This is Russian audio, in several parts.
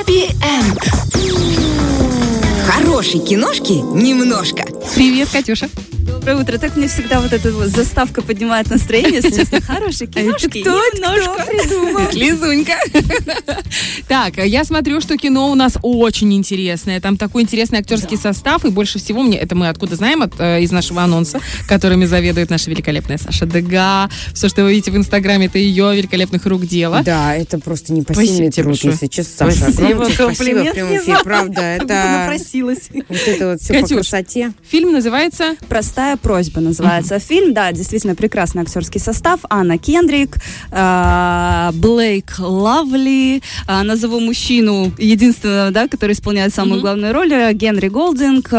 Happy End. Хорошей киношки немножко. Привет, Катюша. Доброе утро. Так мне всегда вот эта вот заставка поднимает настроение, если честно. Хорошие киношки. кто, немножко. придумал? Лизунька. Так, я смотрю, что кино у нас очень интересное. Там такой интересный актерский состав, и больше всего мне, это мы откуда знаем, от, э, из нашего анонса, которыми заведует наша великолепная Саша Дега. Все, что вы видите в Инстаграме, это ее великолепных рук дело. Да, это просто непосильный Спасибо труд, если честно, Саша. Спасибо. Комплимент не правда. Это напросилась. вот это вот все по красоте. Фильм называется Простая просьба называется фильм. Да, действительно прекрасный актерский состав. Анна Кендрик, э, Блейк Лавли, э, назову мужчину единственного, да, который исполняет самую Мгм. главную роль, э, Генри Голдинг.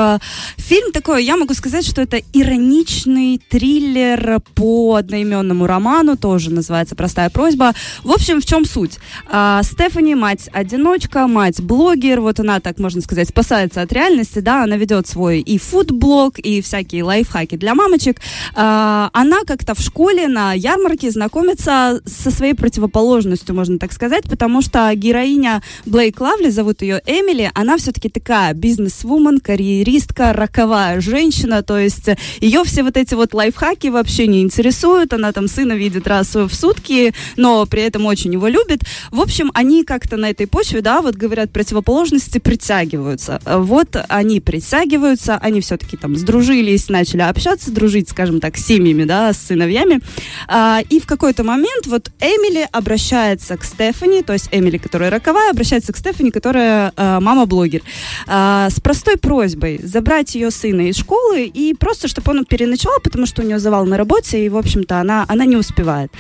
Фильм такой, я могу сказать, что это ироничный триллер по одноименному роману, тоже называется «Простая просьба». В общем, в чем суть? А, Стефани, мать-одиночка, мать-блогер, вот она, так можно сказать, спасается от реальности, да, она ведет свой и фудблог, и всякие лайфхаки для мамочек. А, Она как-то в школе на ярмарке знакомится со своей противоположностью, можно так сказать, потому что героиня Блейк Лавли, зовут ее Эмили, она все-таки такая бизнес-вумен, карьеристка, роковая женщина, то есть ее все вот эти вот лайфхаки вообще не интересуют, она там сына видит раз в сутки, но при этом очень его любит. В общем, они как-то на этой почве, да, вот говорят, противоположности притягиваются. Вот они притягиваются, они все-таки там сдружились, начали общаться, дружить, скажем так, с семьями, да, с сыновьями. А, и в какой-то момент вот Эмили обращается к Стефани, то есть Эмили, которая роковая, обращается к Стефани, которая а, мама-блогер, а, с простой просьбой забрать ее сына из школы и просто, чтобы он переночевал, потому что у нее завал на работе, и, в общем-то, она, она не успевает.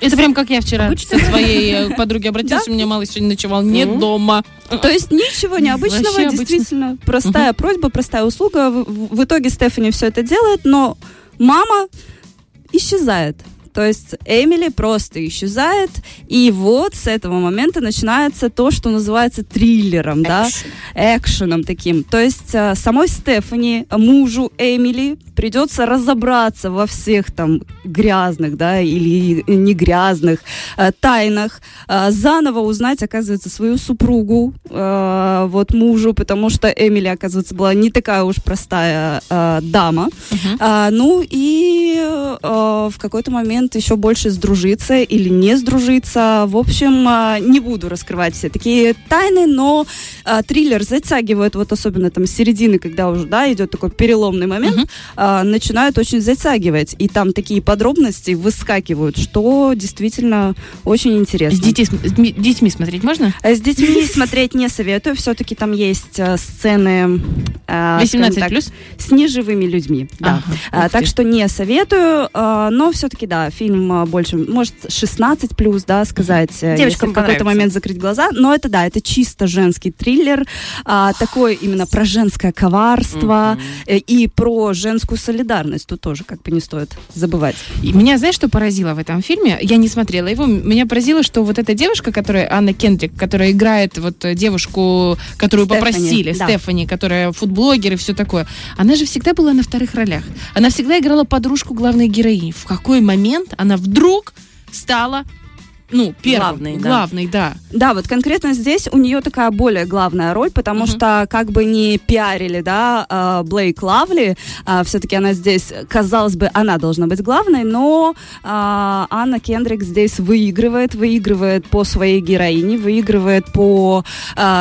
Это прям как я вчера со своей э, подруги обратилась, у меня малый сегодня ночевал не дома. То есть ничего необычного, Вообще обычно. действительно простая просьба, простая услуга. В- в итоге Стефани все это делает, но мама исчезает. То есть Эмили просто исчезает, и вот с этого момента начинается то, что называется триллером, да, экшеном таким. То есть э, самой Стефани, мужу Эмили, придется разобраться во всех там грязных, да, или не грязных э, тайнах, э, заново узнать, оказывается, свою супругу, э, вот мужу, потому что Эмили, оказывается, была не такая уж простая э, дама. А, ну и э, в какой-то момент еще больше сдружиться или не сдружиться. В общем, а, не буду раскрывать все такие тайны, но а, триллер затягивает, вот особенно там с середины, когда уже, да, идет такой переломный момент, а, начинают очень затягивать. И там такие подробности выскакивают, что действительно очень С интересно. детьми, с ми- детьми смотреть можно? А С детьми смотреть не советую. Все-таки там есть э, сцены э, 18 скажем так, плюс? с неживыми людьми. Да. Ага, так что не советую, но все-таки, да, фильм а, больше, может, 16 плюс, да, сказать, э, Девочкам в какой-то момент закрыть глаза. Но это, да, это чисто женский триллер, а, такой именно про женское коварство э, и про женскую солидарность. Тут тоже как бы не стоит забывать. И меня, знаешь, что поразило в этом фильме? Я не смотрела его. Меня поразило, что вот эта девушка, которая, Анна Кендрик, которая играет вот девушку, которую Стефани, попросили, да. Стефани, которая фудблогер и все такое, она же всегда была на вторых ролях. Она всегда играла подружку главной героини. В какой момент она вдруг стала, ну, первым, Главной, да. главной, да. Да, вот конкретно здесь у нее такая более главная роль, потому Мгм. что как бы не пиарили, да, э, Блейк Лавли, все-таки она здесь, казалось бы, она должна быть главной, но э, Анна Кендрик здесь выигрывает, выигрывает по своей героине, выигрывает по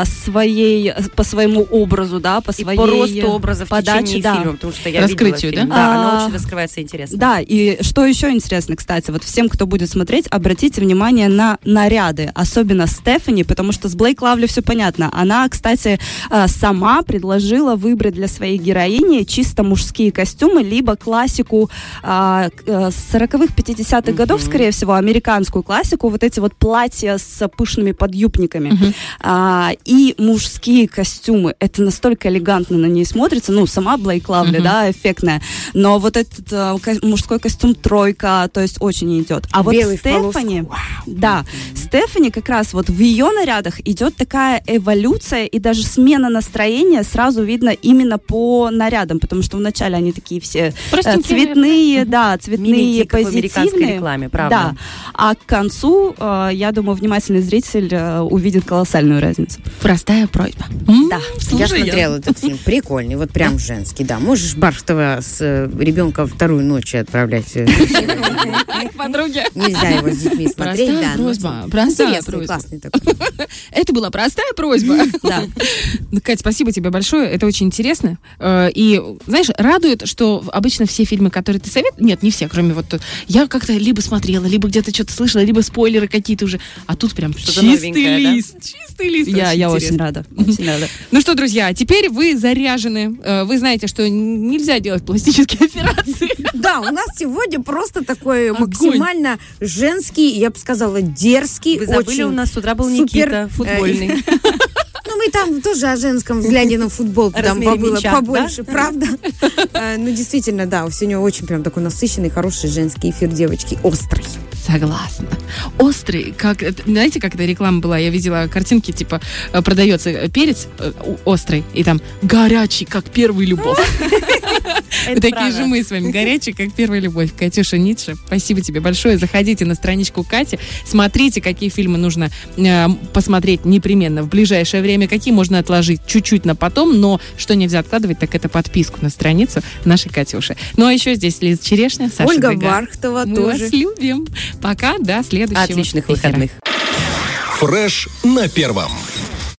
своей, по своему образу, да, по И своей по росту образа в подаче, течение да. фильма, потому что я Раскрытию, видела фильм. да? Да, она А, очень раскрывается интересно. Да, и что еще интересно, кстати, вот всем, кто будет смотреть, обратите внимание на наряды, особенно Стефани, потому что с Блейк Лавли все понятно. Она, кстати, э, сама предложила выбрать для своей героини чисто мужские костюмы, либо классику а, к- э, с 40-х, 50-х годов, скорее всего, американскую классику, вот эти вот платья с пышными подъюбниками. А, и мужские костюмы. Это настолько элегантно на ней смотрится. Ну, сама Блейк Лавли, Мгм. да, эффектная. Но вот этот э, ко- мужской костюм тройка, то есть очень идет. А вот Белый в полоску. Стефани, Да, Стефани как раз вот в ее нарядах идет такая эволюция и даже смена настроения сразу видно именно по нарядам, потому что вначале они такие все э, Простенькие, цветные, да, цветные, Миленькие, позитивные. рекламе, правда. Да, а к концу, э, я думаю, внимательный зритель э, увидит колоссальную разницу. Простая просьба. Да. слушай, Я смотрела этот фильм, прикольный, вот прям женский, да. Можешь Бархтова с ребенком вторую ночь отправлять. к подруге. Нельзя его с детьми смотреть, да. ну, просьба, простая Интересный, просьба. классный такой. Это была простая просьба. Да. Ну, Кать, спасибо тебе большое. Это очень интересно. Э, И, знаешь, радует, что обычно все фильмы, которые ты советуешь... Нет, не все, кроме вот... Я как-то либо смотрела, либо где-то что-то слышала, либо спойлеры какие-то уже. А тут прям Что-то чистый лист. Чистый лист. Я, очень рада. Ну что, друзья, теперь вы заряжены. Э, Вы знаете, что нельзя делать пластические операции. Да, у нас сегодня просто такой максимально женский, я бы сказала, дерзкий. Вы забыли, очень у нас с утра был супер, Никита, э, футбольный. Ну, мы там тоже о женском взгляде на футбол там побыло побольше, правда? Э, Ну, действительно, да, сегодня очень прям такой насыщенный, хороший женский эфир, девочки, острый. Согласна. Острый, как... это- Знаете, как эта реклама была? Я видела картинки, типа, э, продается э, перец э, острый, и там горячий, как первый любовь. Такие же мы с вами, горячие, как первая любовь. Катюша Ницше, спасибо тебе большое. Заходите на страничку Кати, смотрите, какие фильмы нужно э, посмотреть непременно в ближайшее время, какие можно отложить чуть-чуть на потом, но что нельзя откладывать, так это подписку на страницу нашей Катюши. Ну а еще здесь Лиза Черешня, Саша Ольга. Бархтова Мы тоже. вас любим. Пока, до следующего Отличных эфира. выходных. Фреш на первом.